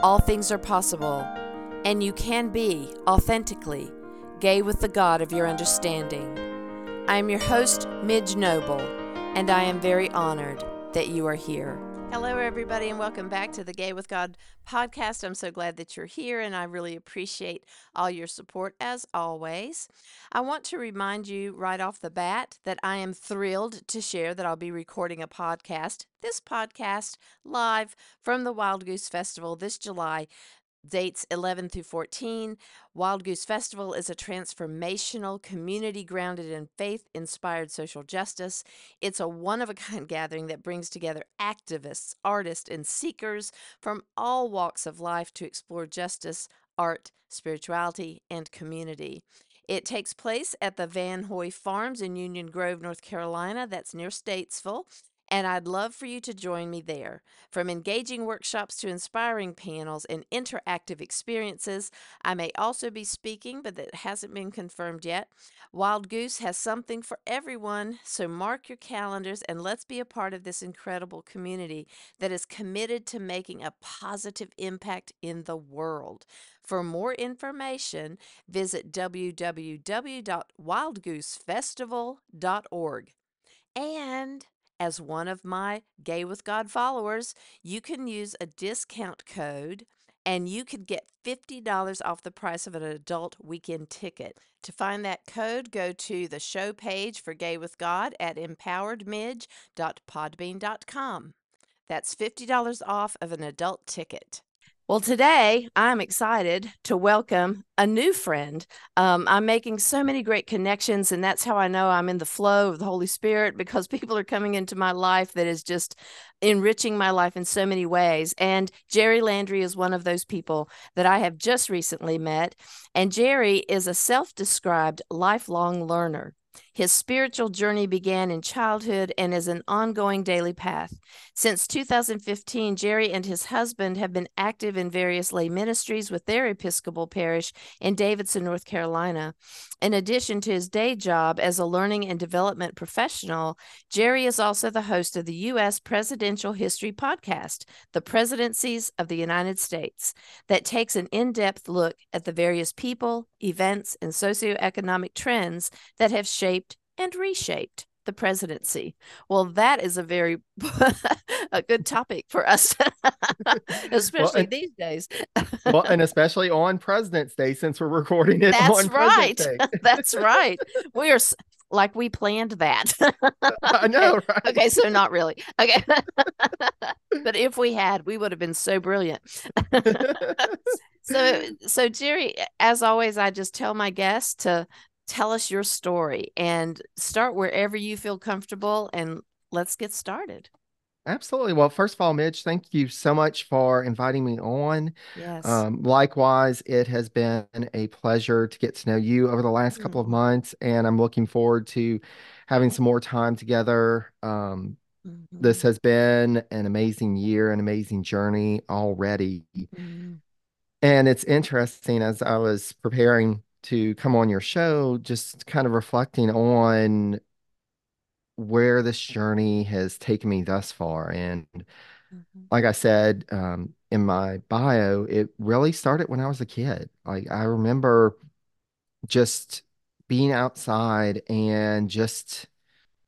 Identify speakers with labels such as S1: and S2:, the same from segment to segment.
S1: all things are possible and you can be authentically gay with the God of your understanding. I am your host, Midge Noble, and I am very honored that you are here. Hello, everybody, and welcome back to the Gay with God podcast. I'm so glad that you're here, and I really appreciate all your support as always. I want to remind you right off the bat that I am thrilled to share that I'll be recording a podcast, this podcast, live from the Wild Goose Festival this July dates 11 through 14. Wild Goose Festival is a transformational, community grounded in faith inspired social justice. It's a one of a kind gathering that brings together activists, artists, and seekers from all walks of life to explore justice, art, spirituality, and community. It takes place at the Van Hoy Farms in Union Grove, North Carolina. That's near Statesville and I'd love for you to join me there. From engaging workshops to inspiring panels and interactive experiences, I may also be speaking, but that hasn't been confirmed yet. Wild Goose has something for everyone, so mark your calendars and let's be a part of this incredible community that is committed to making a positive impact in the world. For more information, visit www.wildgoosefestival.org. And as one of my Gay with God followers, you can use a discount code and you could get $50 off the price of an adult weekend ticket. To find that code, go to the show page for Gay with God at empoweredmidge.podbean.com. That's $50 off of an adult ticket. Well, today I'm excited to welcome a new friend. Um, I'm making so many great connections, and that's how I know I'm in the flow of the Holy Spirit because people are coming into my life that is just enriching my life in so many ways. And Jerry Landry is one of those people that I have just recently met. And Jerry is a self described lifelong learner. His spiritual journey began in childhood and is an ongoing daily path. Since 2015, Jerry and his husband have been active in various lay ministries with their Episcopal parish in Davidson, North Carolina. In addition to his day job as a learning and development professional, Jerry is also the host of the U.S. Presidential History podcast, The Presidencies of the United States, that takes an in depth look at the various people, events, and socioeconomic trends that have shaped and reshaped the presidency. Well, that is a very a good topic for us, especially well, and, these days.
S2: well, and especially on President's Day, since we're recording it.
S1: That's right. That's right. We are like we planned that.
S2: I know, okay. right?
S1: Okay, so not really. Okay. but if we had, we would have been so brilliant. so so Jerry, as always, I just tell my guests to tell us your story and start wherever you feel comfortable and let's get started.
S2: Absolutely. Well, first of all, Midge, thank you so much for inviting me on.
S1: Yes.
S2: Um, likewise, it has been a pleasure to get to know you over the last mm-hmm. couple of mm-hmm. months, and I'm looking forward to having some more time together. Um, mm-hmm. This has been an amazing year, an amazing journey already. Mm-hmm. And it's interesting as I was preparing to come on your show, just kind of reflecting on where this journey has taken me thus far. And mm-hmm. like I said um, in my bio, it really started when I was a kid. Like I remember just being outside and just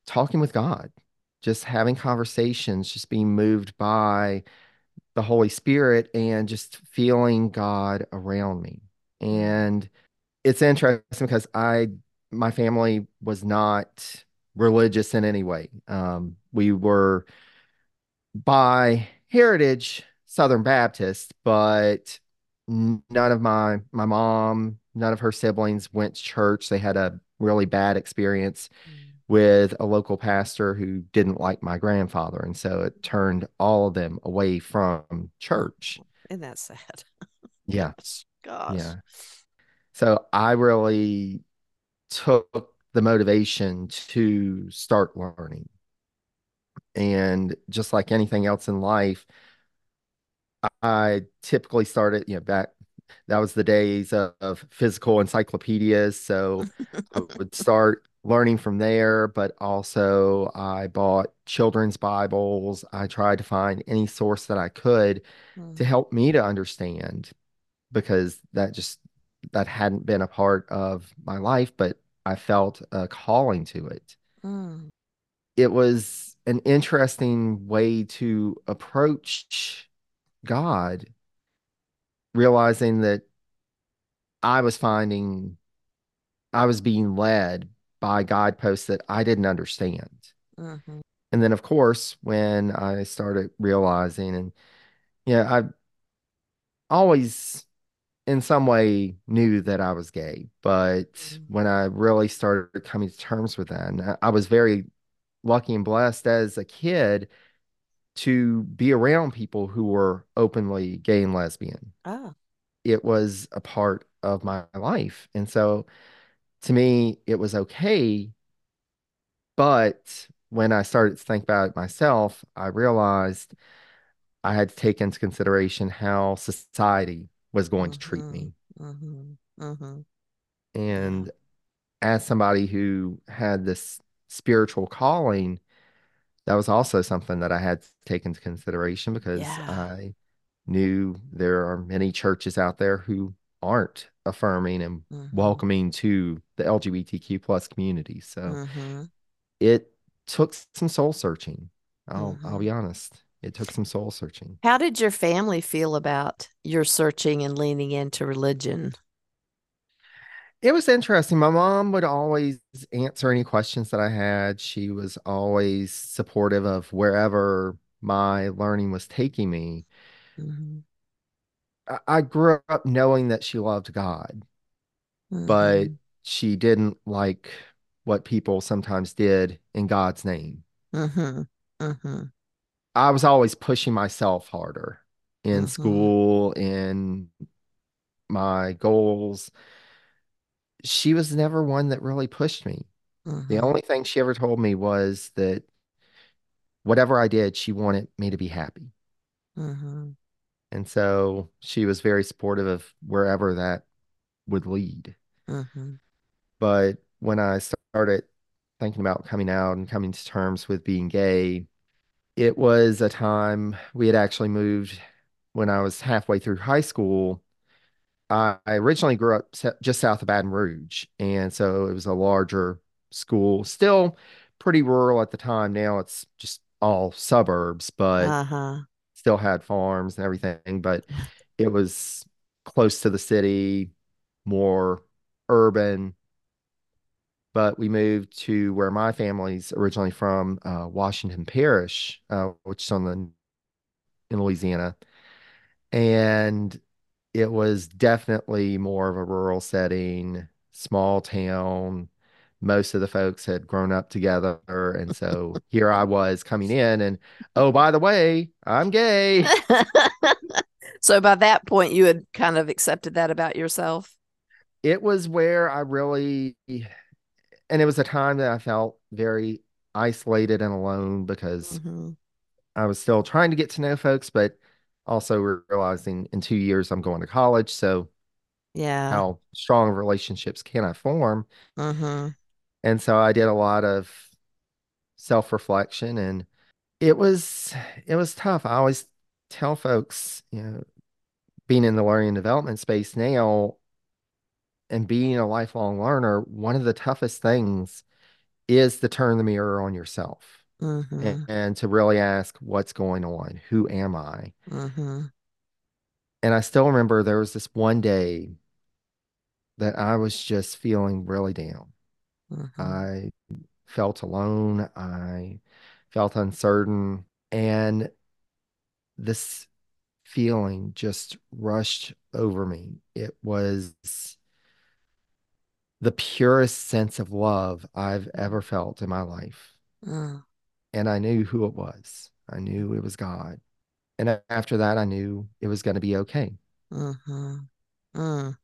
S2: talking with God, just having conversations, just being moved by the Holy Spirit and just feeling God around me. Mm-hmm. And it's interesting because I my family was not religious in any way. Um, we were by heritage Southern Baptist, but none of my my mom, none of her siblings went to church. They had a really bad experience mm. with a local pastor who didn't like my grandfather, and so it turned all of them away from church.
S1: And that's sad?
S2: Yeah.
S1: Gosh. Gosh.
S2: Yeah. So I really took the motivation to start learning. And just like anything else in life, I typically started, you know, back that was the days of, of physical encyclopedias. So I would start learning from there, but also I bought children's Bibles. I tried to find any source that I could
S1: Mm.
S2: to help me to understand because that just that hadn't been a part of my life, but I felt a calling to it.
S1: Mm.
S2: It was an interesting way to approach God, realizing that I was finding I was being led by guideposts that I didn't understand.
S1: Mhm.
S2: And then, of course, when I started realizing, and yeah, I always in some way knew that I was gay, but
S1: Mhm.
S2: when I really started coming to terms with that, I was very lucky and blessed as a kid to be around people who were openly gay and lesbian.
S1: Oh.
S2: It was a part of my life. And so to me, it was okay. But when I started to think about it myself, I realized I had to take into consideration how society was going to treat
S1: Mhm.
S2: me.
S1: Mhm. Mhm.
S2: And as somebody who had this spiritual calling, that was also something that I had to take into consideration because
S1: Yeah.
S2: I knew there are many churches out there who aren't affirming and
S1: Mhm.
S2: welcoming to the LGBTQ plus community. So
S1: Mhm.
S2: it took some soul searching. I'll I'll be honest. It took some soul searching.
S1: How did your family feel about your searching and leaning into religion?
S2: It was interesting. My mom would always answer any questions that I had. She was always supportive of wherever my learning was taking me.
S1: Mhm.
S2: I, grew up knowing that she loved God, but
S1: Mhm.
S2: she didn't like what people sometimes did in God's name.
S1: Mhm. Mhm.
S2: I was always pushing myself harder in
S1: Mhm.
S2: school, in my goals. She was never one that really pushed me. The
S1: Mhm.
S2: only thing she ever told me was that whatever I did, she wanted me to be happy.
S1: Mhm.
S2: And so she was very supportive of wherever that would lead.
S1: Mhm.
S2: But when I started thinking about coming out and coming to terms with being gay, it was a time we had actually moved when I was halfway through high school. I I originally grew up just south of Baton Rouge, and so it was a larger school, still pretty rural at the time. Now it's just all suburbs, but
S1: Uh-huh.
S2: still had farms and everything. But it was close to the city, more urban. But we moved to where my family's originally from, uh, Washington Parish, uh, which is on the in Louisiana, and it was definitely more of a rural setting, small town. Most of the folks had grown up together, and so here I was coming in, and oh, by the way, I'm gay.
S1: So by that point, you had kind of accepted that about yourself?
S2: It was where I really, and it was a time that I felt very isolated and alone because
S1: Mhm.
S2: I was still trying to get to know folks, but also realizing in two years I'm going to college. So
S1: Yeah.
S2: how strong relationships can I form?
S1: Mhm.
S2: And so I did a lot of self-reflection and it was it was tough. I always tell folks, you know, being in the learning and development space now and being a lifelong learner, one of the toughest things is to turn the mirror on yourself and,
S1: Mhm.
S2: and to really ask what's going on? Who am I?
S1: Mhm.
S2: And I still remember there was this one day that I was just feeling really down.
S1: Mhm.
S2: I felt alone. I felt uncertain. And this feeling just rushed over me. It was the purest sense of love I've ever felt in my life.
S1: Mm.
S2: And I knew who it was. I knew it was God. And after that, I knew it was going to be okay.
S1: Mm-hmm. Mm.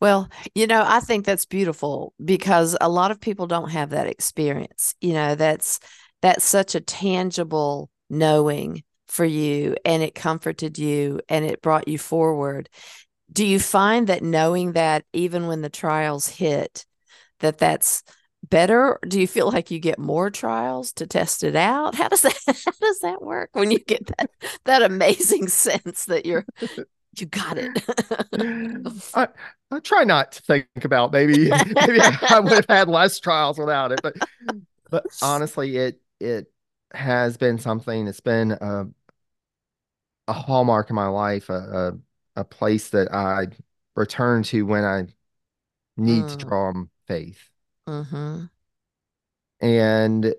S1: Well, you know, I think that's beautiful because a lot of people don't have that experience. You know, that's that's such a tangible knowing for you and it comforted you and it brought you forward. Do you find that knowing that even when the trials hit that that's better? Do you feel like you get more trials to test it out? How does that how does that work when you get that that amazing sense that you're you got it.
S2: I, I try not to think about maybe maybe I would have had less trials without it, but but honestly, it it has been something. It's been a a hallmark in my life, a a, a place that I return to when I need mm. to draw on faith. Mm-hmm. And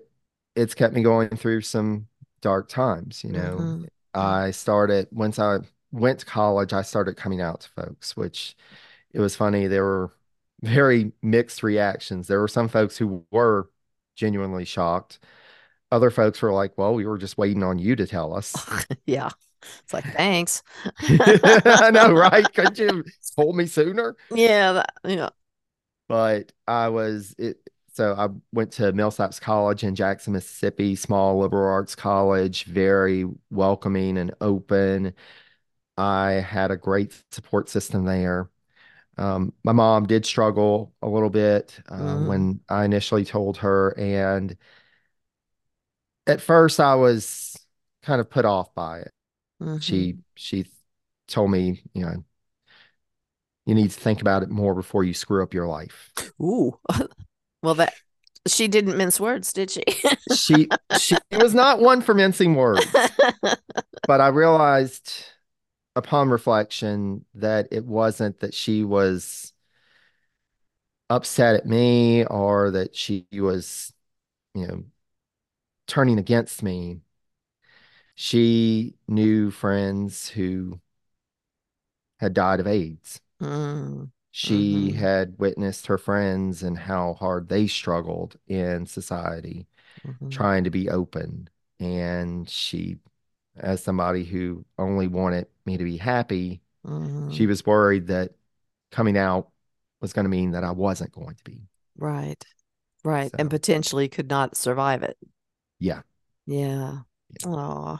S2: it's kept me going through some dark times. You know, mm-hmm. I started once I went to college, I started coming out to folks, which it was funny. There were very mixed reactions. There were some folks who were genuinely shocked. Other folks were like, well, we were just waiting on you to tell us.
S1: yeah. It's like, thanks.
S2: I know, right? Could you told me sooner?
S1: Yeah. That, yeah.
S2: But I was, it, so I went to Millsaps College in Jackson, Mississippi, small liberal arts college, very welcoming and open. I had a great support system there. Um, my mom did struggle a little bit uh, mm. when I initially told her, and at first I was kind of put off by it. Mm-hmm. She she told me, you know, you need to think about it more before you screw up your life.
S1: Ooh, well that she didn't mince words, did she?
S2: she she was not one for mincing words, but I realized upon reflection that it wasn't that she was upset at me or that she was, you know, turning against me. She knew friends who had died of AIDS. Mm. She mm-hmm. had witnessed her friends and how hard they struggled in society, mm-hmm. trying to be open. And she as somebody who only wanted me to be happy, mm-hmm. she was worried that coming out was going to mean that I wasn't going to be.
S1: Right. Right. So, and potentially could not survive it.
S2: Yeah.
S1: Yeah. Oh.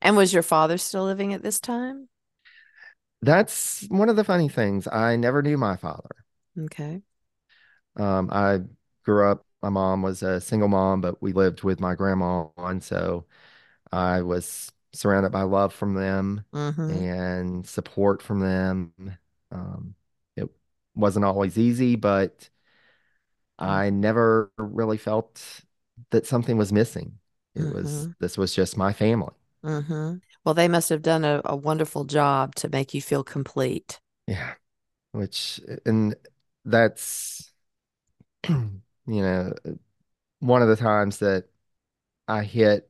S1: And was your father still living at this time?
S2: That's one of the funny things. I never knew my father.
S1: Okay.
S2: Um, I grew up, my mom was a single mom, but we lived with my grandma. And so I was surrounded by love from them mm-hmm. and support from them. Um, it wasn't always easy, but. I never really felt that something was missing. It mm-hmm. was this was just my family.
S1: Mm-hmm. Well, they must have done a, a wonderful job to make you feel complete.
S2: Yeah, which and that's you know one of the times that I hit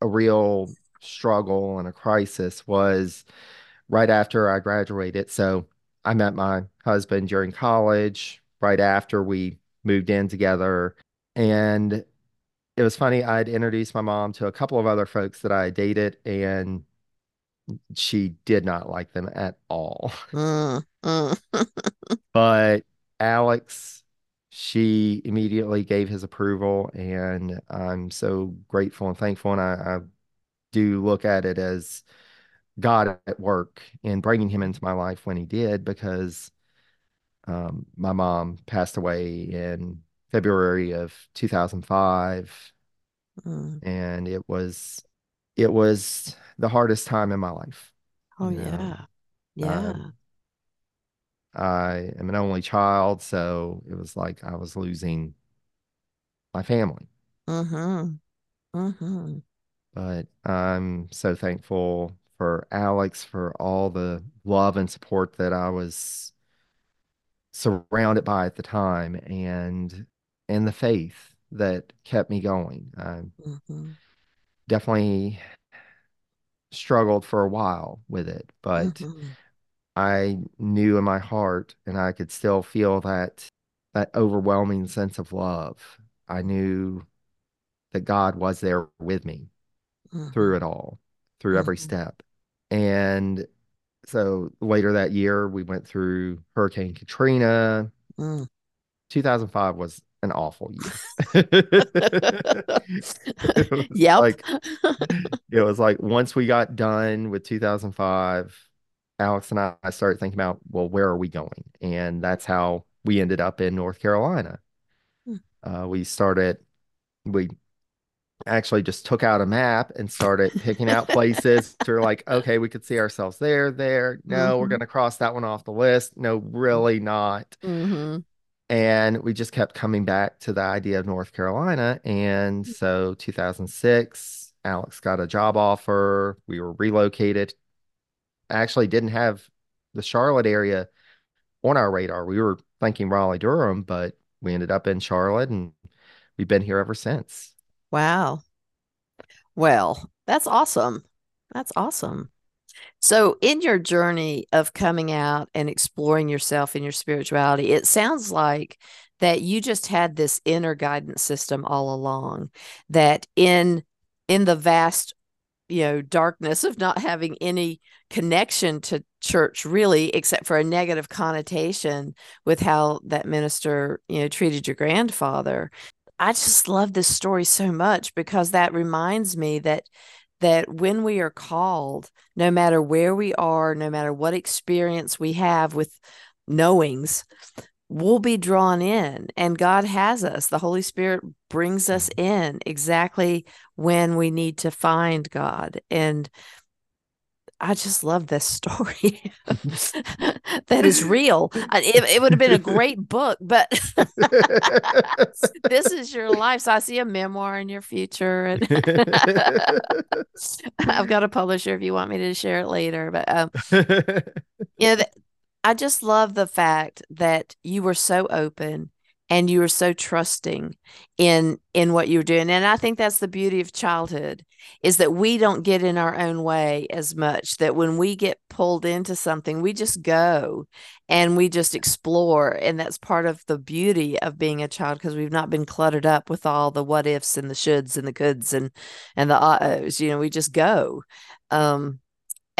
S2: a real struggle and a crisis was right after I graduated. So I met my husband during college, right after we moved in together. And it was funny, I'd introduced my mom to a couple of other folks that I dated, and she did not like them at all. Mm, mm. but Alex, she immediately gave his approval, and I'm so grateful and thankful. And I, I do look at it as God at work in bringing him into my life when he did because um, my mom passed away in February of 2005 mm. and it was it was the hardest time in my life.
S1: Oh you know? yeah. Yeah.
S2: Um, I am an only child, so it was like I was losing my family.
S1: Mhm. Mhm.
S2: But I'm so thankful for Alex for all the love and support that I was surrounded by at the time and and the faith that kept me going. I mm-hmm. definitely struggled for a while with it, but mm-hmm. I knew in my heart and I could still feel that that overwhelming sense of love. I knew that God was there with me mm-hmm. through it all, through every mm-hmm. step. And so later that year, we went through Hurricane Katrina. Mm. 2005 was an awful year.
S1: yeah.
S2: Like it was like once we got done with 2005, Alex and I started thinking about, well, where are we going? And that's how we ended up in North Carolina. Hmm. Uh, we started, we actually just took out a map and started picking out places. we're like, okay, we could see ourselves there, there. No, mm-hmm. we're going to cross that one off the list. No, really not. Mm-hmm. And we just kept coming back to the idea of North Carolina. And mm-hmm. so 2006, Alex got a job offer. We were relocated. Actually, didn't have the Charlotte area on our radar. We were thinking Raleigh Durham, but we ended up in Charlotte and we've been here ever since.
S1: Wow. Well, that's awesome. That's awesome. So, in your journey of coming out and exploring yourself and your spirituality, it sounds like that you just had this inner guidance system all along that in in the vast you know darkness of not having any connection to church really except for a negative connotation with how that minister you know treated your grandfather I just love this story so much because that reminds me that that when we are called, no matter where we are, no matter what experience we have with knowings, we'll be drawn in and God has us. The Holy Spirit brings us mm. in exactly when we need to find God. And I just love this story. that is real. It, it, would have been a great book, but this is your life. So I see a memoir in your future, and I've got a publisher if you want me to share it later. But um, you know, I just love the fact that you were so open and you are so trusting in in what you're doing. And i think that's the beauty of childhood is that we don't get in our own way as much that when we get pulled into something we just go and we just explore. And that's part of the beauty of being a child because we've not been cluttered up with all the what ifs and the shoulds and the coulds and and the uh-ohs you know we just go. Um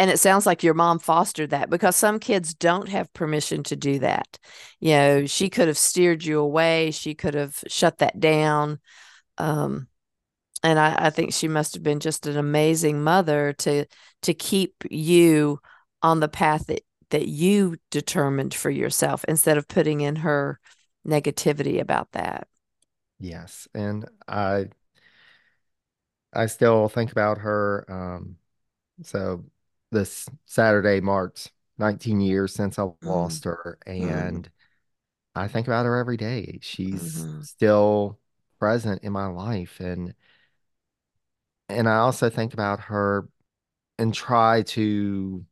S1: and it sounds like your mom fostered that because some kids don't have permission to do that. You know she could have steered you away. She could have shut that down. Um, and I, I think she must have been just an amazing mother to to keep you on the path that that you determined for yourself instead of putting in her negativity about that.
S2: Yes. And i i still think about her um so this Saturday marks 19 years since I mm-hmm. lost her. Mm-hmm. And mm-hmm. I think about her every day. She's mm-hmm. still present in my life. And and I also think about her and try to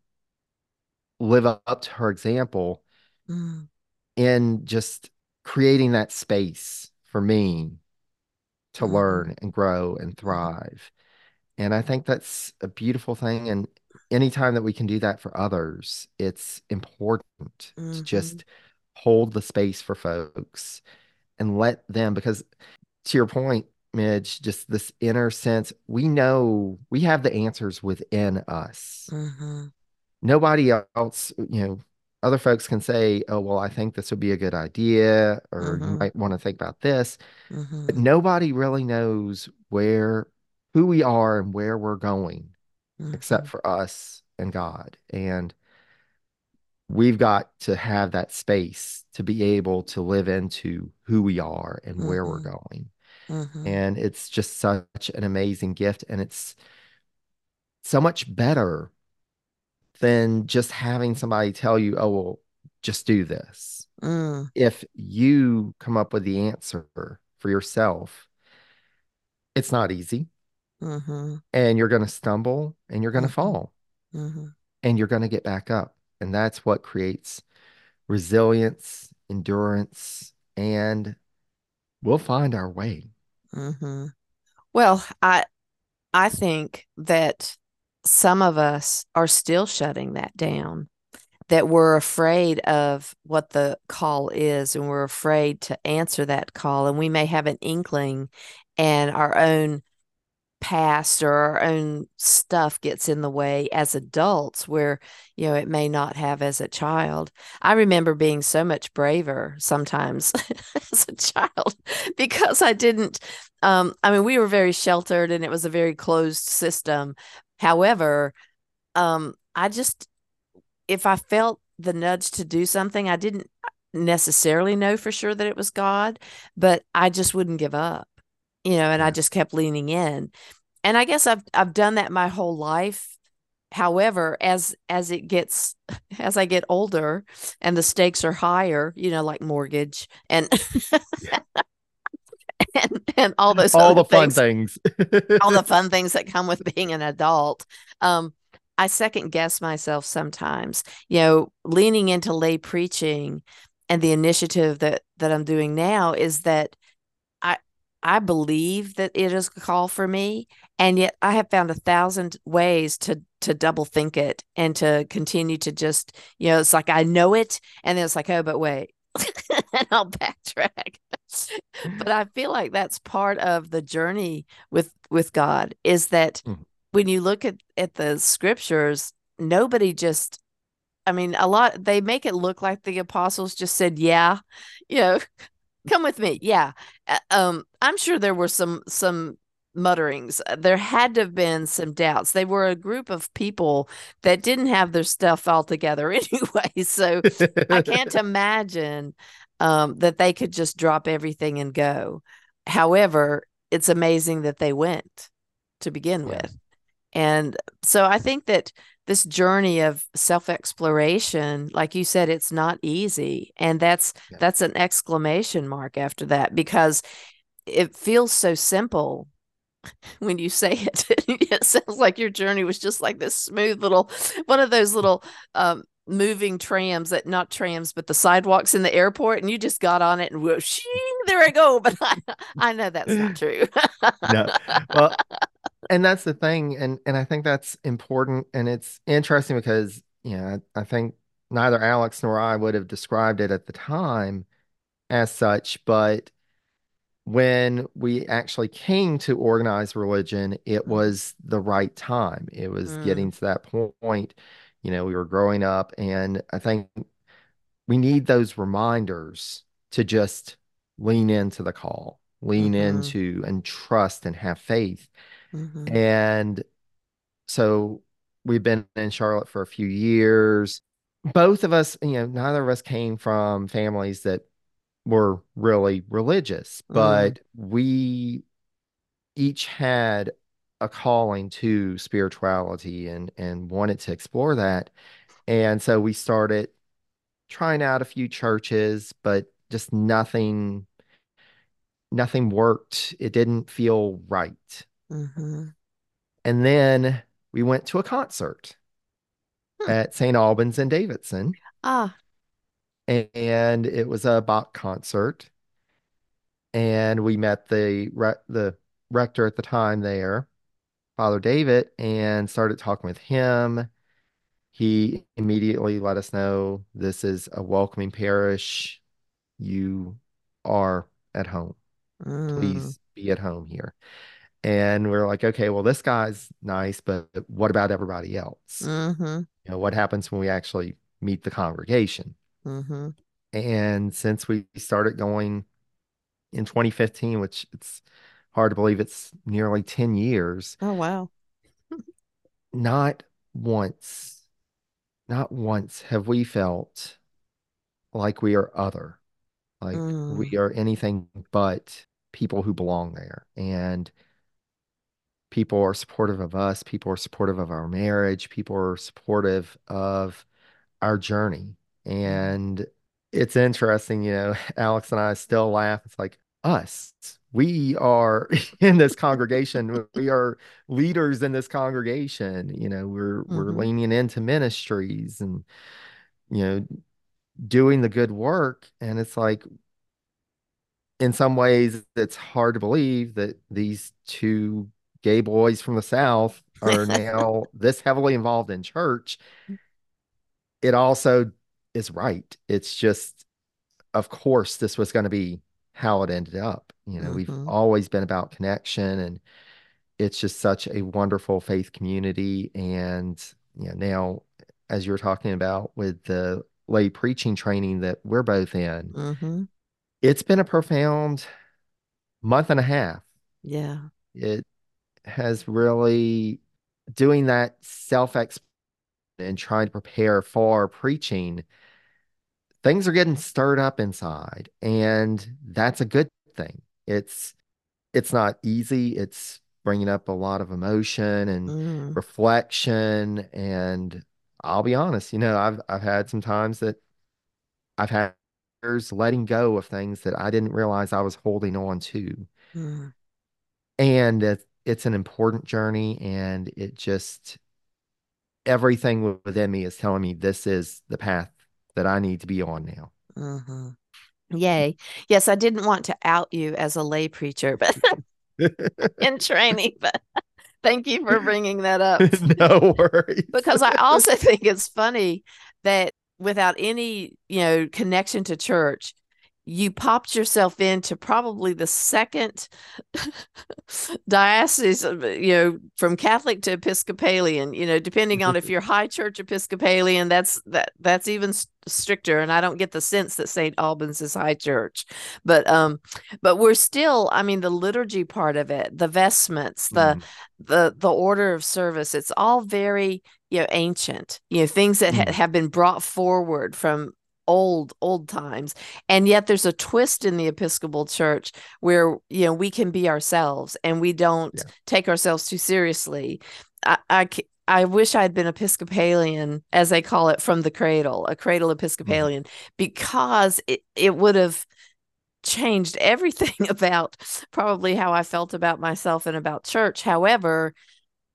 S2: live up to her example mm. in just creating that space for me to mm-hmm. learn and grow and mm-hmm. thrive. And I think that's a beautiful thing. And anytime that we can do that for others, it's important mm-hmm. to just hold the space for folks and let them, because to your point, Midge, just this inner sense, we know we have the answers within us. Mm-hmm. Nobody else, you know, other folks can say, oh, well, I think this would be a good idea, or mm-hmm. you might want to think about this. Mm-hmm. But nobody really knows where, who we are and where we're going mm-hmm. except for us and God. And we've got to have that space to be able to live into who we are and mm-hmm. where we're mm-hmm. going. Mm-hmm. And it's just such an amazing gift. And it's so much better than just having somebody tell you, oh, well, just do this. Mm. If you come up with the answer for yourself, it's not easy. Mm-hmm. And you're going to stumble and you're going to mm-hmm. fall mm-hmm. and you're going to get back up. And that's what creates resilience, endurance, and we'll find our way.
S1: Mm-hmm. Well, I I think that some of us are still shutting that down. That we're afraid of what the call is, and we're afraid to answer that call. And we may have an inkling and our own past or our own stuff gets in the way as adults where you know it may not have as a child. I remember being so much braver sometimes as a child because i didn't um i mean we were very sheltered and it was a very closed system. However um i just if i felt the nudge to do something i didn't necessarily know for sure that it was god but i just wouldn't give up you know, and I just kept leaning in. And I guess I've I've done that my whole life. However, as as it gets as I get older and the stakes are higher, you know, like mortgage and and, and all those
S2: all the
S1: fun
S2: things,
S1: all the fun things that come with being an adult. Um, I second guess myself sometimes, you know, leaning into lay preaching and the initiative that that I'm doing now is that I believe that it is a call for me, and yet I have found a thousand ways to to double think it and to continue to just you know it's like I know it, and then it's like oh but wait, and I'll backtrack. but I feel like that's part of the journey with with God is that mm-hmm. when you look at at the scriptures, nobody just I mean, a lot they make it look like the apostles just said, "Yeah," you know, come with me yeah. Uh, um i'm sure there were some some mutterings. Uh, there had to have been some doubts. They were a group of people that didn't have their stuff all together anyway so i can't imagine um, that they could just drop everything and go. However it's amazing that they went to begin yeah. with. And so i think that this journey of self-exploration like you said it's not easy and that's yeah. that's an exclamation mark after that because it feels so simple when you say it. It sounds like your journey was just like this smooth little one of those little um, moving trams that not trams but the sidewalks in the airport and you just got on it and whoosh, there I go. But I, I know that's not true.
S2: No. Well and that's the thing and and i think that's important and it's interesting because you know I, I think neither alex nor i would have described it at the time as such but when we actually came to organized religion it was the right time it was mm. getting to that point you know we were growing up and i think we need those reminders to just lean into the call lean mm-hmm. into and trust and have faith Mm-hmm. And so we've been in Charlotte for a few years. Both of us, you know, neither of us came from families that were really religious, mm-hmm. but mm-hmm. we each had a calling to spirituality and and wanted to explore that. And so we started trying out a few churches, but just nothing nothing worked. It didn't feel right. Mm-hmm. And then we went to a concert hmm. at St. Albans and Davidson.
S1: Ah.
S2: And it was a Bach concert. And we met the re- the rector at the time there, Father David, and started talking with him. He immediately let us know this is a welcoming parish. You are at home. Mm. Please be at home here. And we're like, okay, well, this guy's nice, but what about everybody else? Mm-hmm. You know, what happens when we actually meet the congregation? Mm-hmm. And since we started going in 2015, which it's hard to believe it's nearly 10 years.
S1: Oh, wow.
S2: not once, not once have we felt like we are other, like mm. we are anything but people who belong there. And people are supportive of us people are supportive of our marriage people are supportive of our journey. Mm-hmm. and it's interesting you know alex and i still laugh. It's like us? We are in this congregation. We are leaders in this congregation. You know we're mm-hmm. we're leaning into ministries and you know doing the good work. And it's like in some ways it's hard to believe that these two gay boys from the South are now this heavily involved in church, it also is right. It's just, of course, this was going to be how it ended up. You know, mm-hmm. we've always been about connection and it's just such a wonderful faith community. And you know, now as you're talking about with the lay preaching training that we're both in,
S1: Mm-hmm.
S2: it's been a profound month and a half.
S1: Yeah.
S2: It has really doing that self and trying to prepare for preaching. Things are getting stirred up inside, and that's a good thing. It's it's not easy. It's bringing up a lot of emotion and
S1: Mm.
S2: reflection. And I'll be honest, you know, I've I've had some times that I've had years letting go of things that I didn't realize I was holding on to.
S1: Mm.
S2: And it's an important journey, and it just everything within me is telling me this is the path that I need to be on now.
S1: Mm-hmm. Yay. Yes, I didn't want to out you as a lay preacher, but in training, but thank you for bringing that up.
S2: no worries.
S1: because I also think it's funny that without any, you know, connection to church, you popped yourself into probably the second diocese, you know, from Catholic to Episcopalian, you know, depending on if you're high church Episcopalian, that's that that's even stricter. And I don't get the sense that St. Albans is high church, but um, but we're still, I mean, the liturgy part of it, the vestments, the
S2: Mm.
S1: the the order of service, it's all very you know ancient, you know, things that ha-
S2: Mm.
S1: have been brought forward from old old times and yet there's a twist in the episcopal church where you know we can be ourselves and we don't
S2: Yeah.
S1: take ourselves too seriously I, I I wish I'd been Episcopalian, as they call it, from the cradle, a cradle mm-hmm. Episcopalian, because it, it would have changed everything about probably how I felt about myself and about church. However,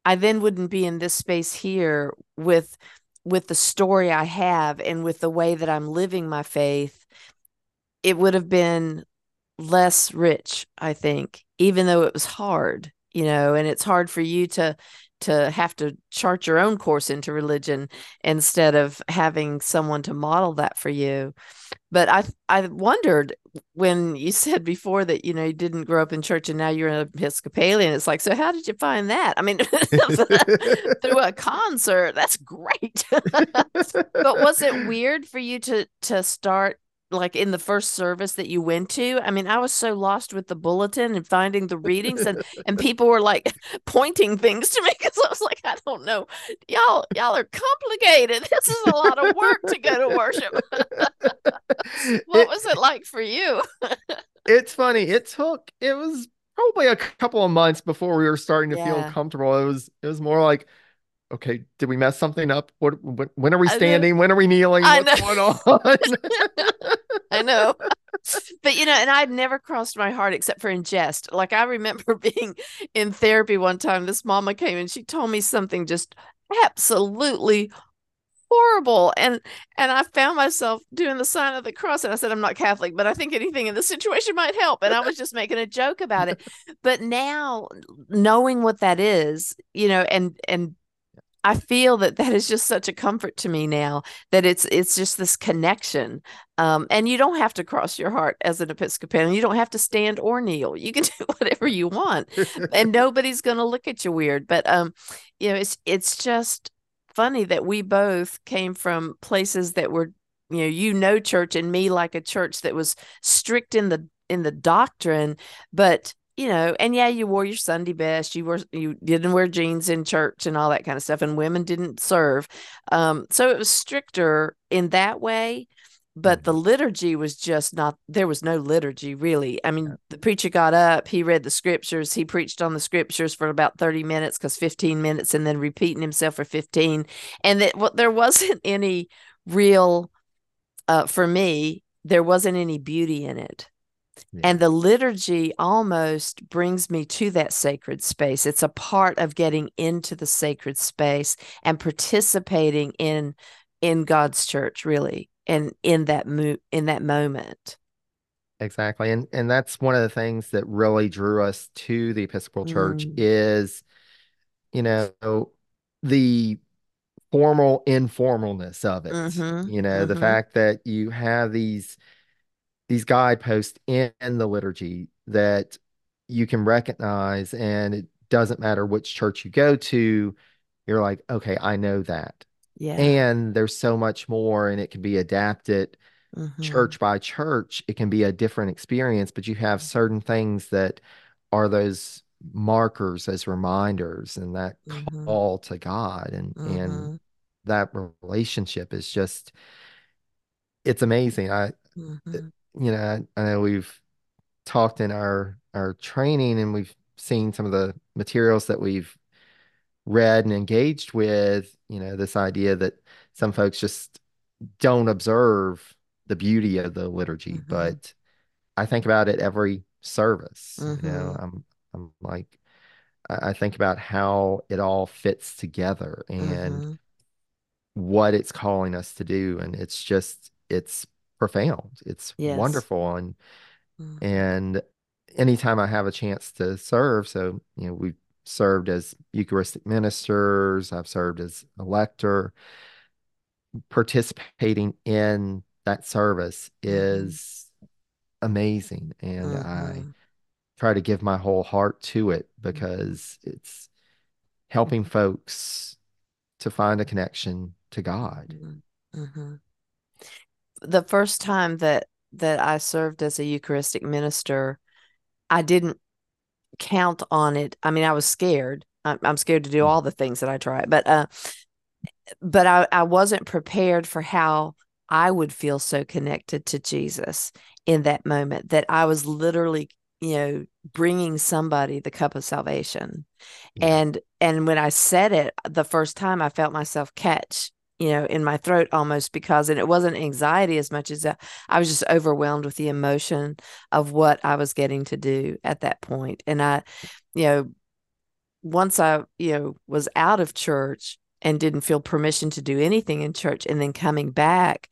S1: I then wouldn't be in this space here with with the story I have and with the way that I'm living my faith. It would have been less rich, I think, even though it was hard, you know, and it's hard for you to to have to chart your own course into religion instead of having someone to model that for you. But I I wondered when you said before that you know you didn't grow up in church and now you're an Episcopalian. It's like, so how did you find that? I mean, through a concert, that's great. but was it weird for you to to start like in the first service that you went to? I mean, I was so lost with the bulletin and finding the readings and and people were like pointing things to me because I was like, I don't know. Y'all y'all are complicated. This is a lot of work to go to worship. what
S2: It-
S1: was it like for you?
S2: it's funny. It took it was probably a couple of months before we were starting to feel comfortable. It was it was more like, okay, did we mess something up? What, what when are we standing? When are we kneeling? What's going on?
S1: I know. But you know, and I'd never crossed my heart except for in jest. Like I remember being in therapy one time. This mama came and she told me something just absolutely horrible. And and I found myself doing the sign of the cross. And I said, I'm not Catholic, but I think anything in this situation might help. And I was just making a joke about it. But now knowing what that is, you know, and and I feel that that is just such a comfort to me now that it's it's just this connection. Um, and you don't have to cross your heart as an Episcopalian. You don't have to stand or kneel. You can do whatever you want, and nobody's going to look at you weird. But um, you know, it's it's just funny that we both came from places that were, you know, you know, church, and me like a church that was strict in the in the doctrine, but you know, and yeah, you wore your Sunday best. You were you didn't wear jeans in church and all that kind of stuff, and women didn't serve. Um, so it was stricter in that way, but the liturgy was just not. There was no liturgy really. I mean, the preacher got up, he read the scriptures, he preached on the scriptures for about thirty minutes, because fifteen minutes, and then repeating himself for fifteen, and that what there wasn't any real, uh, for me, there wasn't any beauty in it. And the liturgy almost brings me to that sacred space. It's a part of getting into the sacred space and participating in in God's church, really, and in that mo- in that moment.
S2: Exactly. And and that's one of the things that really drew us to the Episcopal Church
S1: Mm.
S2: is, you know, the formal informalness of it.
S1: Mhm,
S2: You know, the
S1: mhm.
S2: fact that you have these these guideposts in, in the liturgy that you can recognize and it doesn't matter which church you go to, you're like, okay, I know that.
S1: Yeah.
S2: And there's so much more, and it can be adapted
S1: Mhm.
S2: church by church. It can be a different experience, but you have certain things that are those markers, as reminders, and that
S1: Mhm.
S2: call to God, and and
S1: Mhm.
S2: that relationship is just it's amazing. I
S1: Mhm.
S2: You know I, I know we've talked in our our training, and we've seen some of the materials that we've read and engaged with, you know, this idea that some folks just don't observe the beauty of the liturgy,
S1: Mhm.
S2: but I think about it every service. You know,
S1: Mhm.
S2: I'm I'm like I think about how it all fits together and
S1: Mhm.
S2: what it's calling us to do, and it's just it's profound. It's
S1: Yes.
S2: wonderful, and
S1: Mhm.
S2: and anytime I have a chance to serve, so you know, we've served as Eucharistic ministers, I've served as a lector. Participating in that service
S1: Mhm.
S2: is amazing, and I
S1: Mhm.
S2: try to give my whole heart to it
S1: Mhm.
S2: because it's helping folks to find a connection to God.
S1: Mhm. The first time that that I served as a Eucharistic minister, I didn't count on it. I mean, I was scared. I'm, I'm scared to do all the things that I try, but uh, but I, I wasn't prepared for how I would feel so connected to Jesus in that moment that I was literally, you know, bringing somebody the cup of salvation.
S2: Yeah.
S1: And and when I said it the first time, I felt myself catch, you know, in my throat almost because, and it wasn't anxiety as much as I was just overwhelmed with the emotion of what I was getting to do at that point. And I, you know, once I, you know, was out of church and didn't feel permission to do anything in church and then coming back,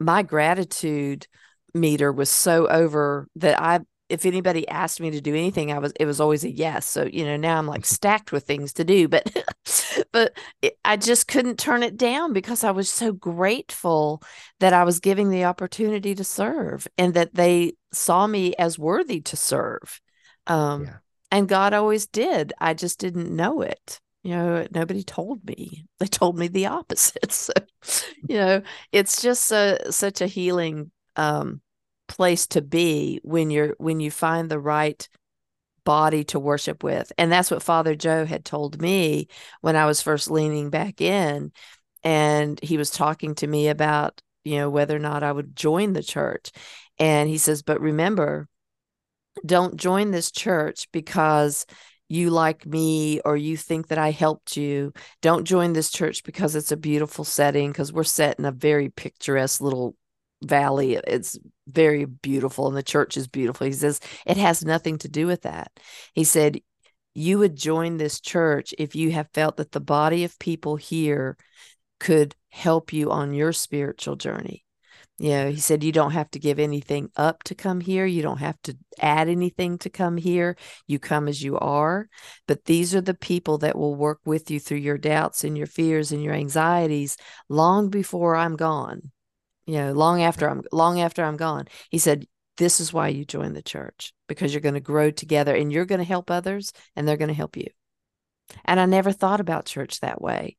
S1: my gratitude meter was so over that I if anybody asked me to do anything, I was it was always a yes. So you know now I'm like stacked with things to do, but but it, I just couldn't turn it down because I was so grateful that I was giving the opportunity to serve and that they saw me as worthy to serve. Um,
S2: Yeah.
S1: and God always did. I just didn't know it. You know, nobody told me. They told me the opposite. So, you know, it's just a, such a healing um, place to be when you're when you find the right body to worship with. And that's what Father Joe had told me when I was first leaning back in and he was talking to me about, you know, whether or not I would join the church. And he says, "But remember, don't join this church because you like me or you think that I helped you. Don't join this church because it's a beautiful setting because we're set in a very picturesque little valley. It's very beautiful and the church is beautiful. He says it has nothing to do with that. He said you would join this church if you have felt that the body of people here could help you on your spiritual journey. You know, he said you don't have to give anything up to come here. You don't have to add anything to come here. You come as you are. But these are the people that will work with you through your doubts and your fears and your anxieties long before I'm gone. You know, long after I'm long after I'm gone. He said, This is why you join the church, because you're going to grow together and you're going to help others and they're going to help you. And I never thought about church that way.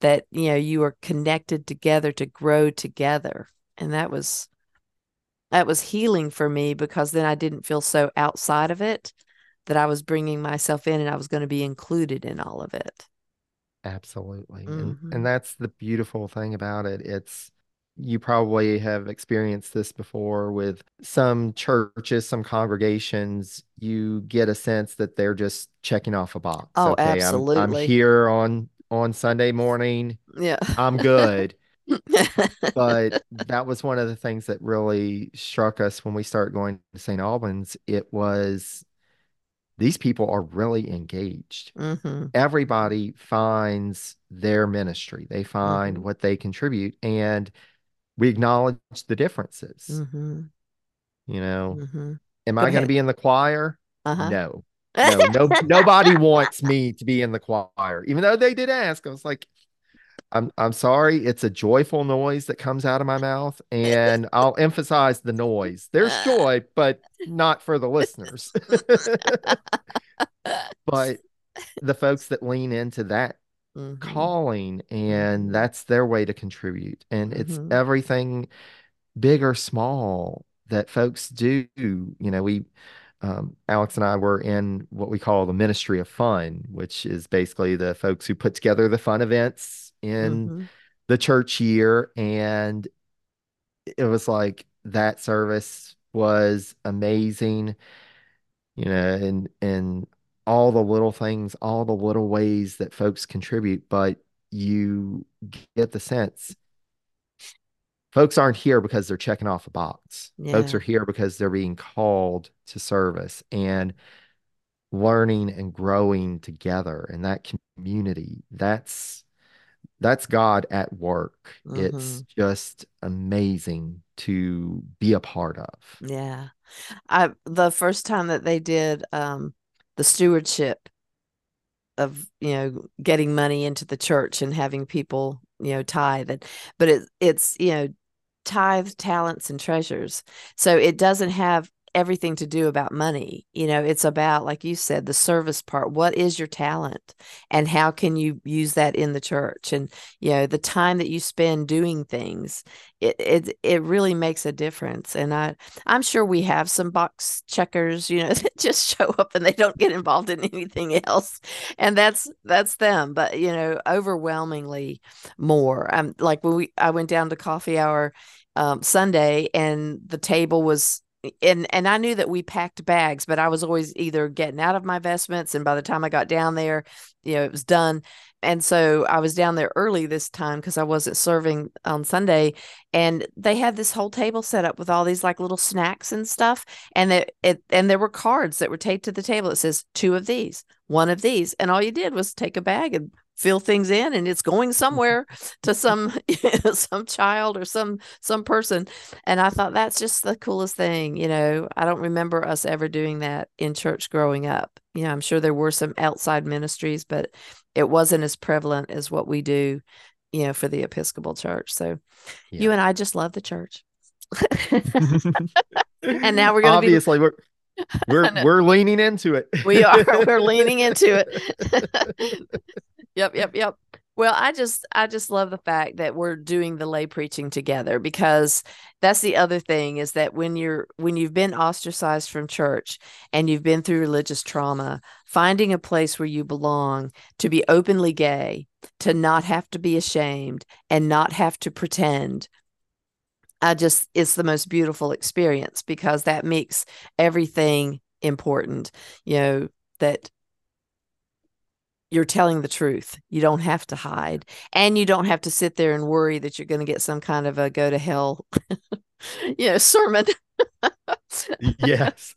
S1: That, you know, you are connected together to grow together and that was that was healing for me because then I didn't feel so outside of it that I was bringing myself in and I was going to be included in all of it.
S2: Absolutely. And
S1: Mm-hmm.
S2: and that's the beautiful thing about it. It's you probably have experienced this before with some churches, some congregations, you get a sense that they're just checking off a box.
S1: Oh,
S2: Okay, I'm I'm here on on Sunday morning.
S1: Yeah.
S2: I'm good. But that was one of the things that really struck us when we started going to St. Albans. It was these people are really engaged.
S1: mm-hmm.
S2: Everybody finds their ministry, they find
S1: Mm-hmm.
S2: what they contribute, and we acknowledge the differences.
S1: Mm-hmm.
S2: You know,
S1: Mm-hmm.
S2: am
S1: Go
S2: I going to be in the choir?
S1: Uh-huh.
S2: No, no, no, nobody wants me to be in the choir, even though they did ask. I was like, I'm I'm sorry, it's a joyful noise that comes out of my mouth, and I'll emphasize the noise. There's joy, but not for the listeners. But the folks that lean into that mm-hmm. calling and mm-hmm. that's their way to contribute. And mm-hmm. it's everything big or small that folks do. You know, we um, Alex and I were in what we call the Ministry of Fun, which is basically the folks who put together the fun events in mm-hmm. the church year. And it was like that service was amazing, you know, and and all the little things, all the little ways that folks contribute, but you get the sense folks aren't here because they're checking off a box. Yeah. Folks are here because they're being called to service and learning and growing together in that community. That's that's God at work. Mm-hmm. It's just amazing to be a part of.
S1: Yeah. I the first time that they did um the stewardship of you know getting money into the church and having people you know tithe and but it it's you know tithe talents and treasures. So it doesn't have everything to do about money. You know, it's about, like you said, the service part. What is your talent and how can you use that in the church? And, you know, the time that you spend doing things, it, it, it really makes a difference. And I, I'm sure we have some box checkers, you know, that just show up and they don't get involved in anything else. And that's, that's them. But, you know, overwhelmingly more. Um, like when we, I went down to coffee hour um, Sunday and the table was and and I knew that we packed bags, but I was always either getting out of my vestments, and by the time I got down there, you know, it was done. And so I was down there early this time because I wasn't serving on Sunday, and they had this whole table set up with all these like little snacks and stuff, and it, it and there were cards that were taped to the table. It says two of these, one of these, and all you did was take a bag and fill things in and it's going mm-hmm. somewhere to some some child or some some person and i thought that's just the coolest thing you know i don't remember us ever doing that in church growing up you know i'm sure there were some outside ministries but it wasn't as prevalent as what we do you know for the episcopal church so yeah. you and i just love the church and now we're going to
S2: obviously be... we're we're we're leaning into it.
S1: we are. We're leaning into it. Yep, yep, yep. Well, I just I just love the fact that we're doing the lay preaching together because that's the other thing is that when you're when you've been ostracized from church and you've been through religious trauma, finding a place where you belong, to be openly gay, to not have to be ashamed and not have to pretend. I just it's the most beautiful experience because that makes everything important. You know, that you're telling the truth. You don't have to hide. And you don't have to sit there and worry that you're going to get some kind of a go to hell, you know, sermon.
S2: yes.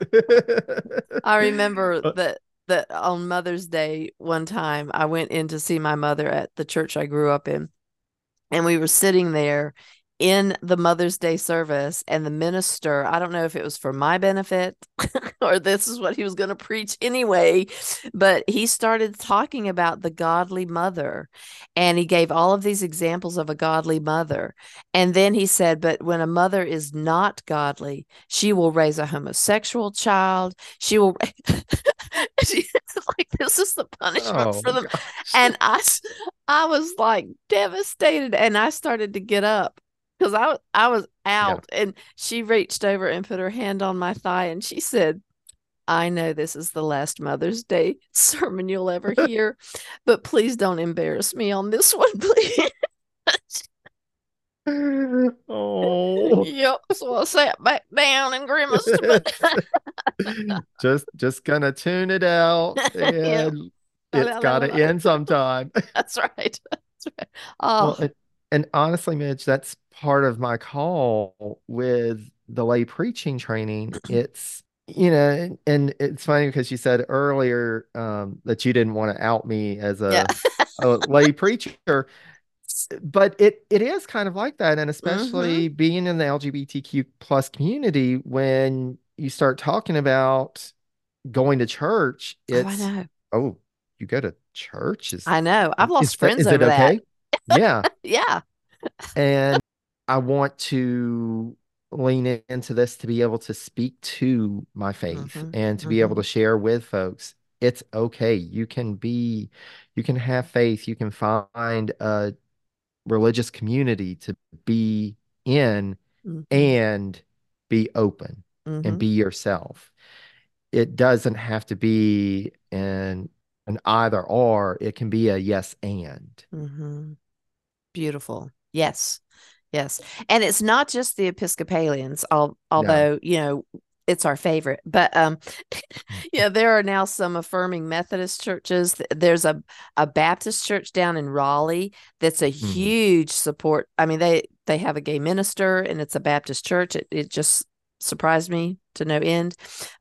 S1: I remember uh that that on Mother's Day one time I went in to see my mother at the church I grew up in. And we were sitting there in the Mother's Day service, and the minister, I don't know if it was for my benefit or this is what he was going to preach anyway, but he started talking about the godly mother. And he gave all of these examples of a godly mother. And then he said, But when a mother is not godly, she will raise a homosexual child. She will. like this is the punishment oh, for them and i i was like devastated and i started to get up because I I was out yeah. and she reached over and put her hand on my thigh and she said, I know this is the last Mother's Day sermon you'll ever hear, but please don't embarrass me on this one, please.
S2: oh
S1: yep so i sat back down and grimaced
S2: just just gonna tune it out and yep. it's gotta end sometime
S1: that's right that's right oh well,
S2: it, and honestly midge that's part of my call with the lay preaching training. It's you know, and it's funny because you said earlier um, that you didn't want to out me as a, yeah. a lay preacher, but it it is kind of like that, and especially mm-hmm. being in the LGBTQ plus community, when you start talking about going to church, it's oh, oh you go to church?
S1: Is I know I've lost friends that, over that.
S2: Yeah,
S1: yeah,
S2: and I want to lean into this to be able to speak to my faith mm-hmm, and to mm-hmm. be able mm-hmm. to share with folks. it's okay. You can be, you can have faith. You can find a religious community to be in mm-hmm. and be open mm-hmm. and be yourself. It doesn't have to be an an either or. It can be a yes and.
S1: Mm-hmm. Beautiful. Yes. Yes. And it's not just the Episcopalians, although, no. you know, it's our favorite. But um yeah, there are now some affirming Methodist churches. There's a a Baptist church down in Raleigh that's a mm-hmm. huge support. I mean, they they have a gay minister and it's a Baptist church. It it just surprised me to no end.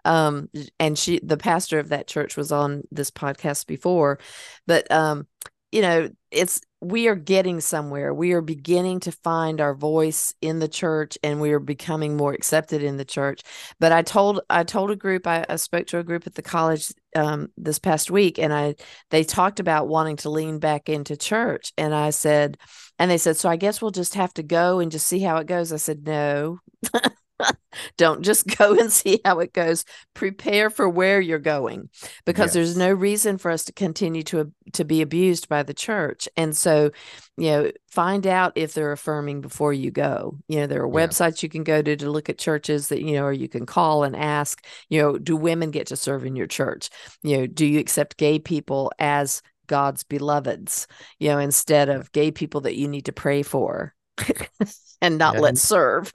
S1: Um and she the pastor of that church was on this podcast before. But um you know, it's we are getting somewhere. We are beginning to find our voice in the church and we are becoming more accepted in the church. But I told I told a group, I, I spoke to a group at the college um, this past week and I they talked about wanting to lean back into church. And I said, and they said, so I guess we'll just have to go and just see how it goes. I said, no. Don't just go and see how it goes. Prepare for where you're going because yes. there's no reason for us to continue to to be abused by the church. And so, you know, find out if they're affirming before you go. You know, there are yeah. websites you can go to to look at churches that, you know, or you can call and ask, you know, do women get to serve in your church? You know, do you accept gay people as God's beloveds, you know, instead of gay people that you need to pray for and not yeah. let serve.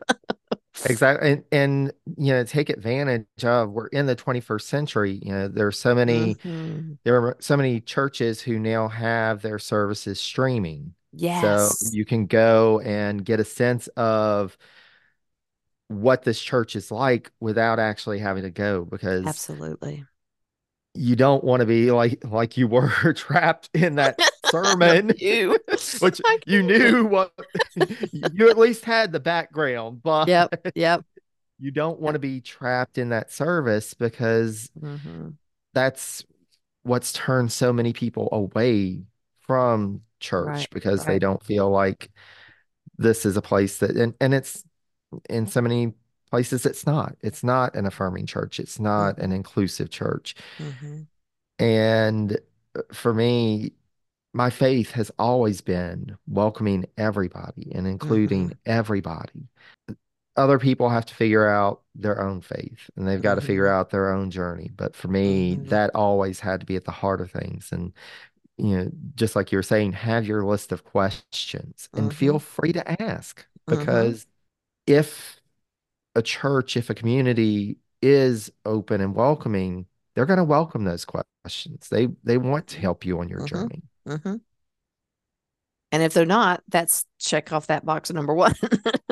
S2: Exactly and, and you know take advantage of we're in the 21st century you know there are so many mm-hmm. there are so many churches who now have their services streaming.
S1: Yes.
S2: so you can go and get a sense of what this church is like without actually having to go because
S1: absolutely
S2: you don't want to be like like you were trapped in that sermon
S1: you
S2: which you knew what you at least had the background but
S1: yep yep
S2: you don't want to be trapped in that service because mm-hmm. that's what's turned so many people away from church right, because right. they don't feel like this is a place that and, and it's in so many places it's not it's not an affirming church it's not mm-hmm. an inclusive church mm-hmm. and uh, for me my faith has always been welcoming everybody and including mm-hmm. everybody other people have to figure out their own faith and they've got to figure mm-hmm. out their own journey but for me mm-hmm. that always had to be at the heart of things and you know just like you were saying have your list of questions and feel mm-hmm. free to ask because if a church, if a community is open and welcoming, they're going to welcome those questions. They they want to help you on your mm-hmm. journey. Mm-hmm.
S1: And if they're not, that's check off that box number one.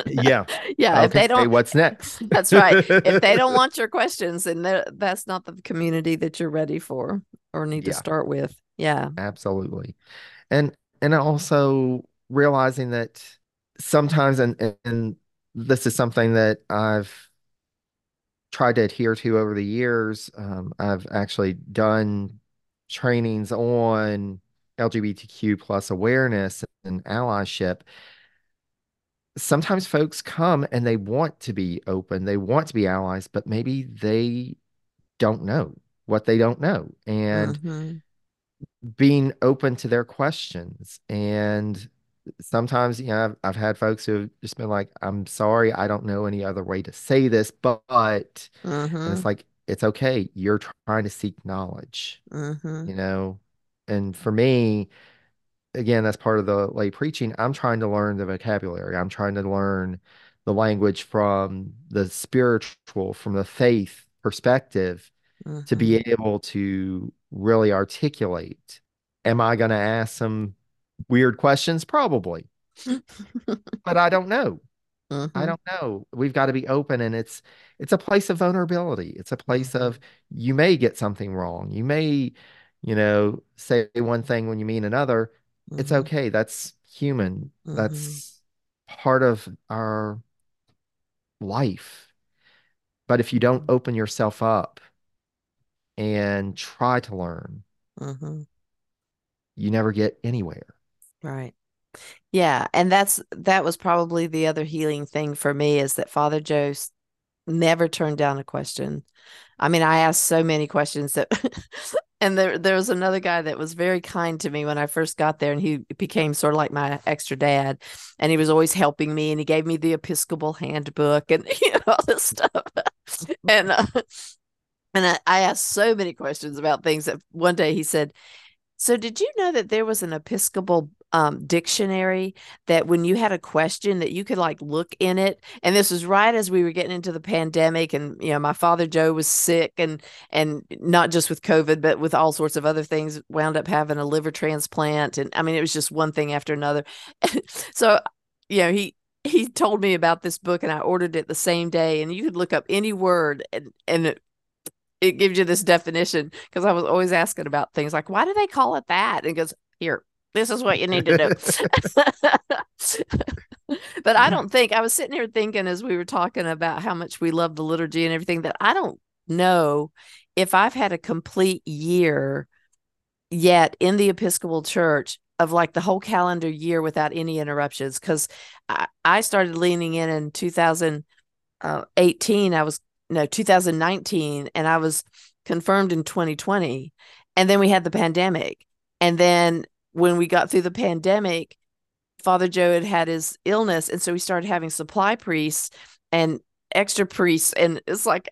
S2: yeah,
S1: yeah. If they don't,
S2: what's next?
S1: that's right. If they don't want your questions, then that's not the community that you're ready for or need yeah. to start with. Yeah,
S2: absolutely. And and also realizing that sometimes, and and this is something that I've tried to adhere to over the years. Um, I've actually done trainings on LGBTQ plus awareness and allyship. Sometimes folks come and they want to be open, they want to be allies, but maybe they don't know what they don't know. And mm-hmm. being open to their questions and sometimes you know I've, I've had folks who have just been like i'm sorry i don't know any other way to say this but mm-hmm. it's like it's okay you're trying to seek knowledge mm-hmm. you know and for me again that's part of the lay preaching i'm trying to learn the vocabulary i'm trying to learn the language from the spiritual from the faith perspective mm-hmm. to be mm-hmm. able to really articulate am i going to ask some weird questions? Probably. but I don't know. Mm-hmm. I don't know. We've got to be open and it's it's a place of vulnerability. It's a place of mm-hmm. you may get something wrong. You may, you know, say one thing when you mean another. Mm-hmm. It's okay. That's human. Mm-hmm. That's part of our life. But if you don't mm-hmm. open yourself up and try to learn, mm-hmm. you never get anywhere.
S1: Right. Yeah, and that's that was probably the other healing thing for me is that Father Joe never turned down a question. I mean, I asked so many questions that and there there was another guy that was very kind to me when I first got there, and he became sort of like my extra dad, and he was always helping me, and he gave me the Episcopal handbook and you know all this stuff, and uh, and I, I asked so many questions about things that one day he said, "So did you know that there was an Episcopal um, dictionary that when you had a question that you could like look in it and this was right as we were getting into the pandemic and you know my father joe was sick and and not just with covid but with all sorts of other things wound up having a liver transplant and i mean it was just one thing after another so you know he he told me about this book and i ordered it the same day and you could look up any word and and it, it gives you this definition because I was always asking about things like why do they call it that? And it goes, here, this is what you need to do. but I don't think I was sitting here thinking as we were talking about how much we love the liturgy and everything that I don't know if I've had a complete year yet in the Episcopal Church of like the whole calendar year without any interruptions because I, I, started leaning in in 2018 uh, I was no 2019 and I was confirmed in 2020 and then we had the pandemic and then when we got through the pandemic, Father Joe had had his illness, and so we started having supply priests and extra priests, and it's like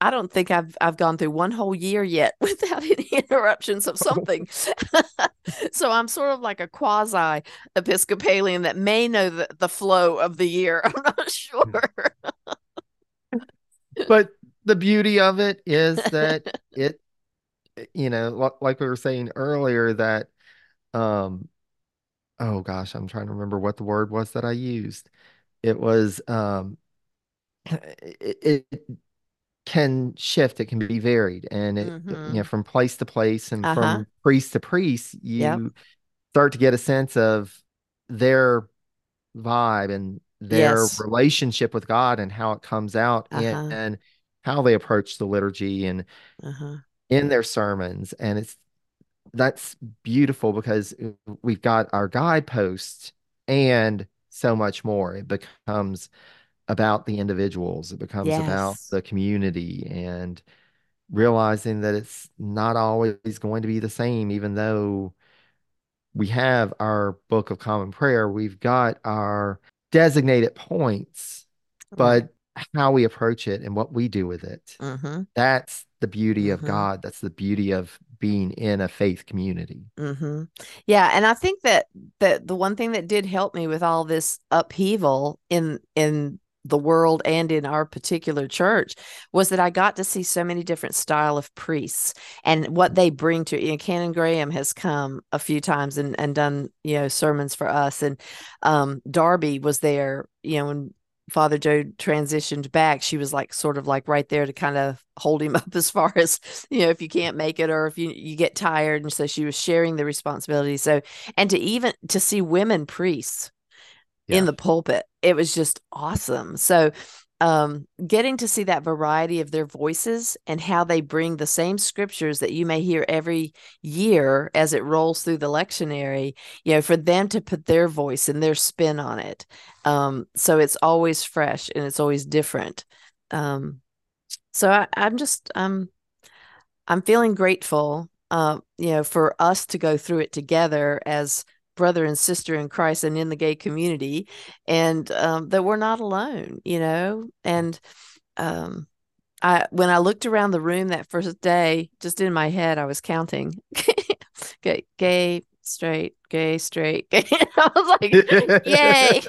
S1: I don't think I've I've gone through one whole year yet without any interruptions of something. so I'm sort of like a quasi Episcopalian that may know the, the flow of the year. I'm not mm. sure.
S2: but the beauty of it is that it you know like we were saying earlier that um oh gosh, I'm trying to remember what the word was that I used. It was um it, it can shift, it can be varied, and it you know mm-hmm. from place to place and uh-huh. from priest to priest, you yep. start to get a sense of their vibe and their yes. relationship with God and how it comes out uh-huh. and, and, how they approach the liturgy and uh-huh. in their sermons. And it's that's beautiful because we've got our guideposts and so much more. It becomes about the individuals, it becomes yes. about the community and realizing that it's not always going to be the same, even though we have our book of common prayer, we've got our designated points, but how we approach it and what we do with it, mm-hmm. that's the beauty mm-hmm. of God. That's the beauty of being in a faith community.
S1: Mm-hmm. Yeah, and I think that that the one thing that did help me with all this upheaval in in the world and in our particular church was that I got to see so many different style of priests and what they bring to you know, Canon Graham has come a few times and, and done, you know, sermons for us. And um, Darby was there, you know, and Father Joe transitioned back, she was like sort of like right there to kind of hold him up as far as, you know, if you can't make it or if you you get tired. And so she was sharing the responsibility. So and to even to see women priests yeah. in the pulpit, it was just awesome. So um, getting to see that variety of their voices and how they bring the same scriptures that you may hear every year as it rolls through the lectionary, you know, for them to put their voice and their spin on it. Um, so it's always fresh and it's always different. Um, so I, I'm just um, I'm feeling grateful, uh, you know, for us to go through it together as brother and sister in Christ and in the gay community, and um, that we're not alone, you know. And um, I, when I looked around the room that first day, just in my head, I was counting gay, gay, straight, gay, straight. Gay. I was like, yay.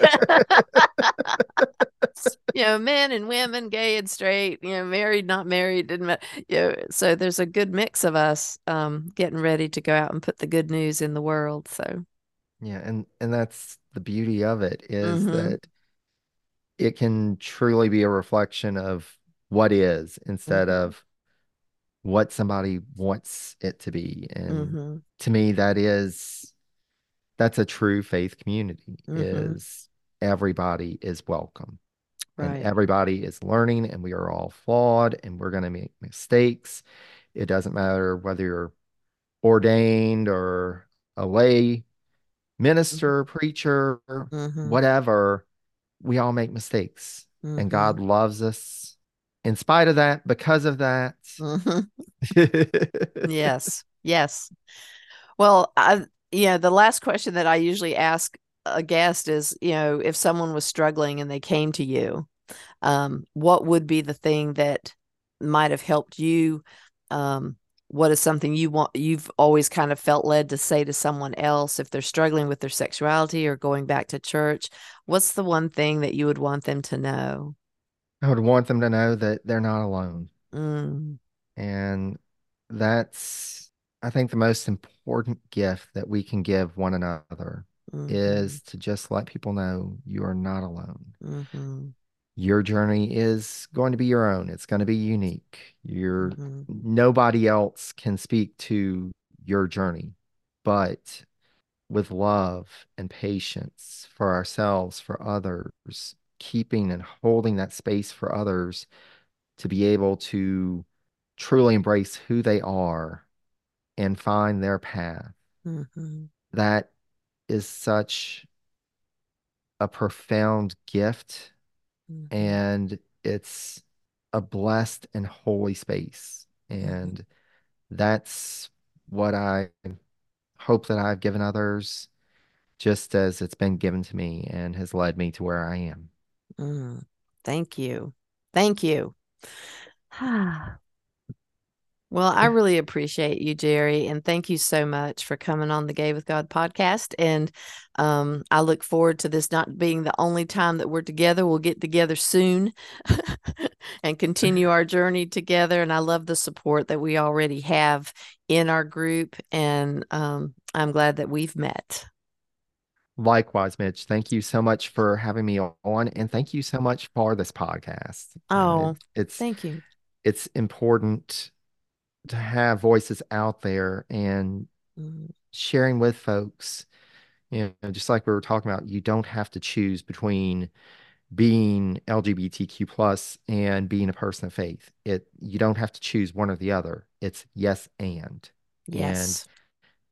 S1: you know, men and women, gay and straight, you know, married, not married, didn't you know, so there's a good mix of us um, getting ready to go out and put the good news in the world. So
S2: yeah, and and that's the beauty of it is mm-hmm. that it can truly be a reflection of what is instead mm-hmm. of what somebody wants it to be. And mm-hmm. to me that is that's a true faith community mm-hmm. is everybody is welcome. Right. And everybody is learning and we are all flawed and we're going to make mistakes. It doesn't matter whether you're ordained or a lay minister, mm-hmm. preacher, mm-hmm. whatever, we all make mistakes. mm-hmm. and God loves us in spite of that, because of that.
S1: Mm-hmm. yes, yes. Well, I, yeah, the last question that I usually ask a guest is, you know, if someone was struggling and they came to you, um, what would be the thing that might have helped you um, what is something you want you've always kind of felt led to say to someone else if they're struggling with their sexuality or going back to church? What's the one thing that you would want them to know?
S2: I would want them to know that they're not alone.
S1: Mm.
S2: and that's i think the most important gift that we can give one another mm-hmm. is to just let people know you are not alone.
S1: Mm-hmm
S2: your journey is going to be your own. It's going to be unique. You're mm-hmm. nobody else can speak to your journey, but with love and patience for ourselves, for others, keeping and holding that space for others to be able to truly embrace who they are and find their path.
S1: Mm-hmm.
S2: That is such a profound gift mm-hmm. and it's a blessed and holy space. Mm-hmm. And that's what I hope that I've given others, just as it's been given to me and has led me to where I am.
S1: Mm, thank you. Thank you. Well, I really appreciate you, Jerry, and thank you so much for coming on the Gay with God podcast. And um, I look forward to this not being the only time that we're together. We'll get together soon and continue our journey together. And I love the support that we already have in our group, and um, I'm glad that we've met.
S2: Likewise, Midge. Thank you so much for having me on, and thank you so much for this podcast.
S1: Oh, it, it's thank you.
S2: It's important to have voices out there and mm-hmm. sharing with folks you know just like we were talking about you don't have to choose between being lgbtq plus and being a person of faith. It you don't have to choose one or the other. It's yes and.
S1: Yes.
S2: and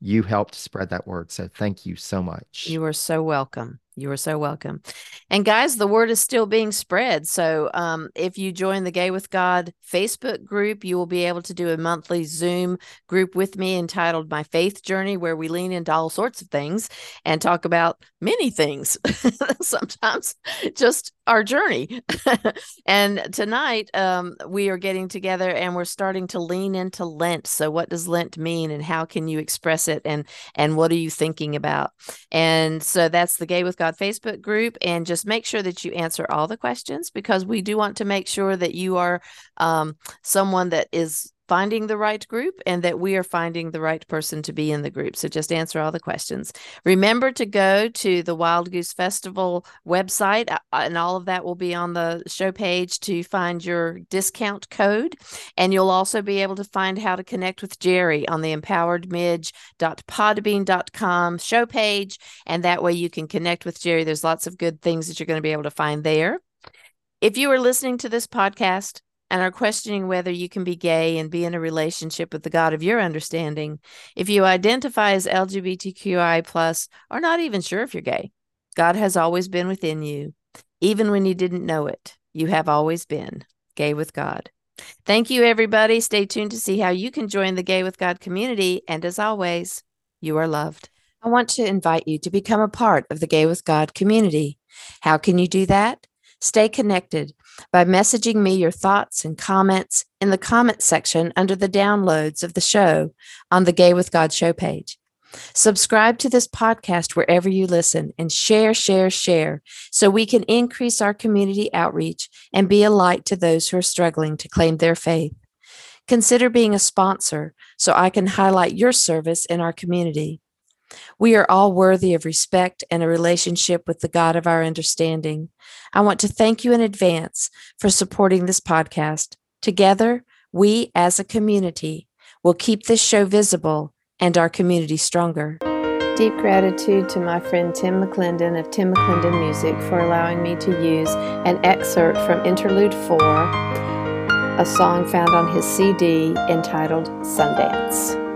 S2: you helped spread that word. So thank you so much.
S1: You are so welcome you are so welcome. And guys, the word is still being spread. So um, if you join the Gay with God Facebook group, you will be able to do a monthly Zoom group with me entitled My Faith Journey, where we lean into all sorts of things and talk about many things, sometimes just our journey. and tonight, um, we are getting together and we're starting to lean into Lent. So what does Lent mean and how can you express it? And, and what are you thinking about? And so that's the Gay with God Facebook group and just make sure that you answer all the questions because we do want to make sure that you are um, someone that is finding the right group and that we are finding the right person to be in the group. So just answer all the questions. Remember to go to the Wild Goose Festival website, uh, and all of that will be on the show page to find your discount code. And you'll also be able to find how to connect with Jerry on the empoweredmidge.podbean.com show page. And that way you can connect with Jerry. There's lots of good things that you're going to be able to find there. If you are listening to this podcast, and are questioning whether you can be gay and be in a relationship with the God of your understanding, if you identify as LGBTQI plus or not even sure if you're gay, God has always been within you. Even when you didn't know it, you have always been gay with God. Thank you, everybody. Stay tuned to see how you can join the Gay with God community. And as always, you are loved. I want to invite you to become a part of the Gay with God community. How can you do that? Stay connected by messaging me your thoughts and comments in the comment section under the downloads of the show on the Gay with God show page. Subscribe to this podcast wherever you listen and share, share, share so we can increase our community outreach and be a light to those who are struggling to claim their faith. Consider being a sponsor so I can highlight your service in our community. We are all worthy of respect and a relationship with the God of our understanding. I want to thank you in advance for supporting this podcast. Together, we as a community will keep this show visible and our community stronger. Deep gratitude to my friend Tim McClendon of Tim McClendon Music for allowing me to use an excerpt from Interlude 4, a song found on his CD entitled Sundance.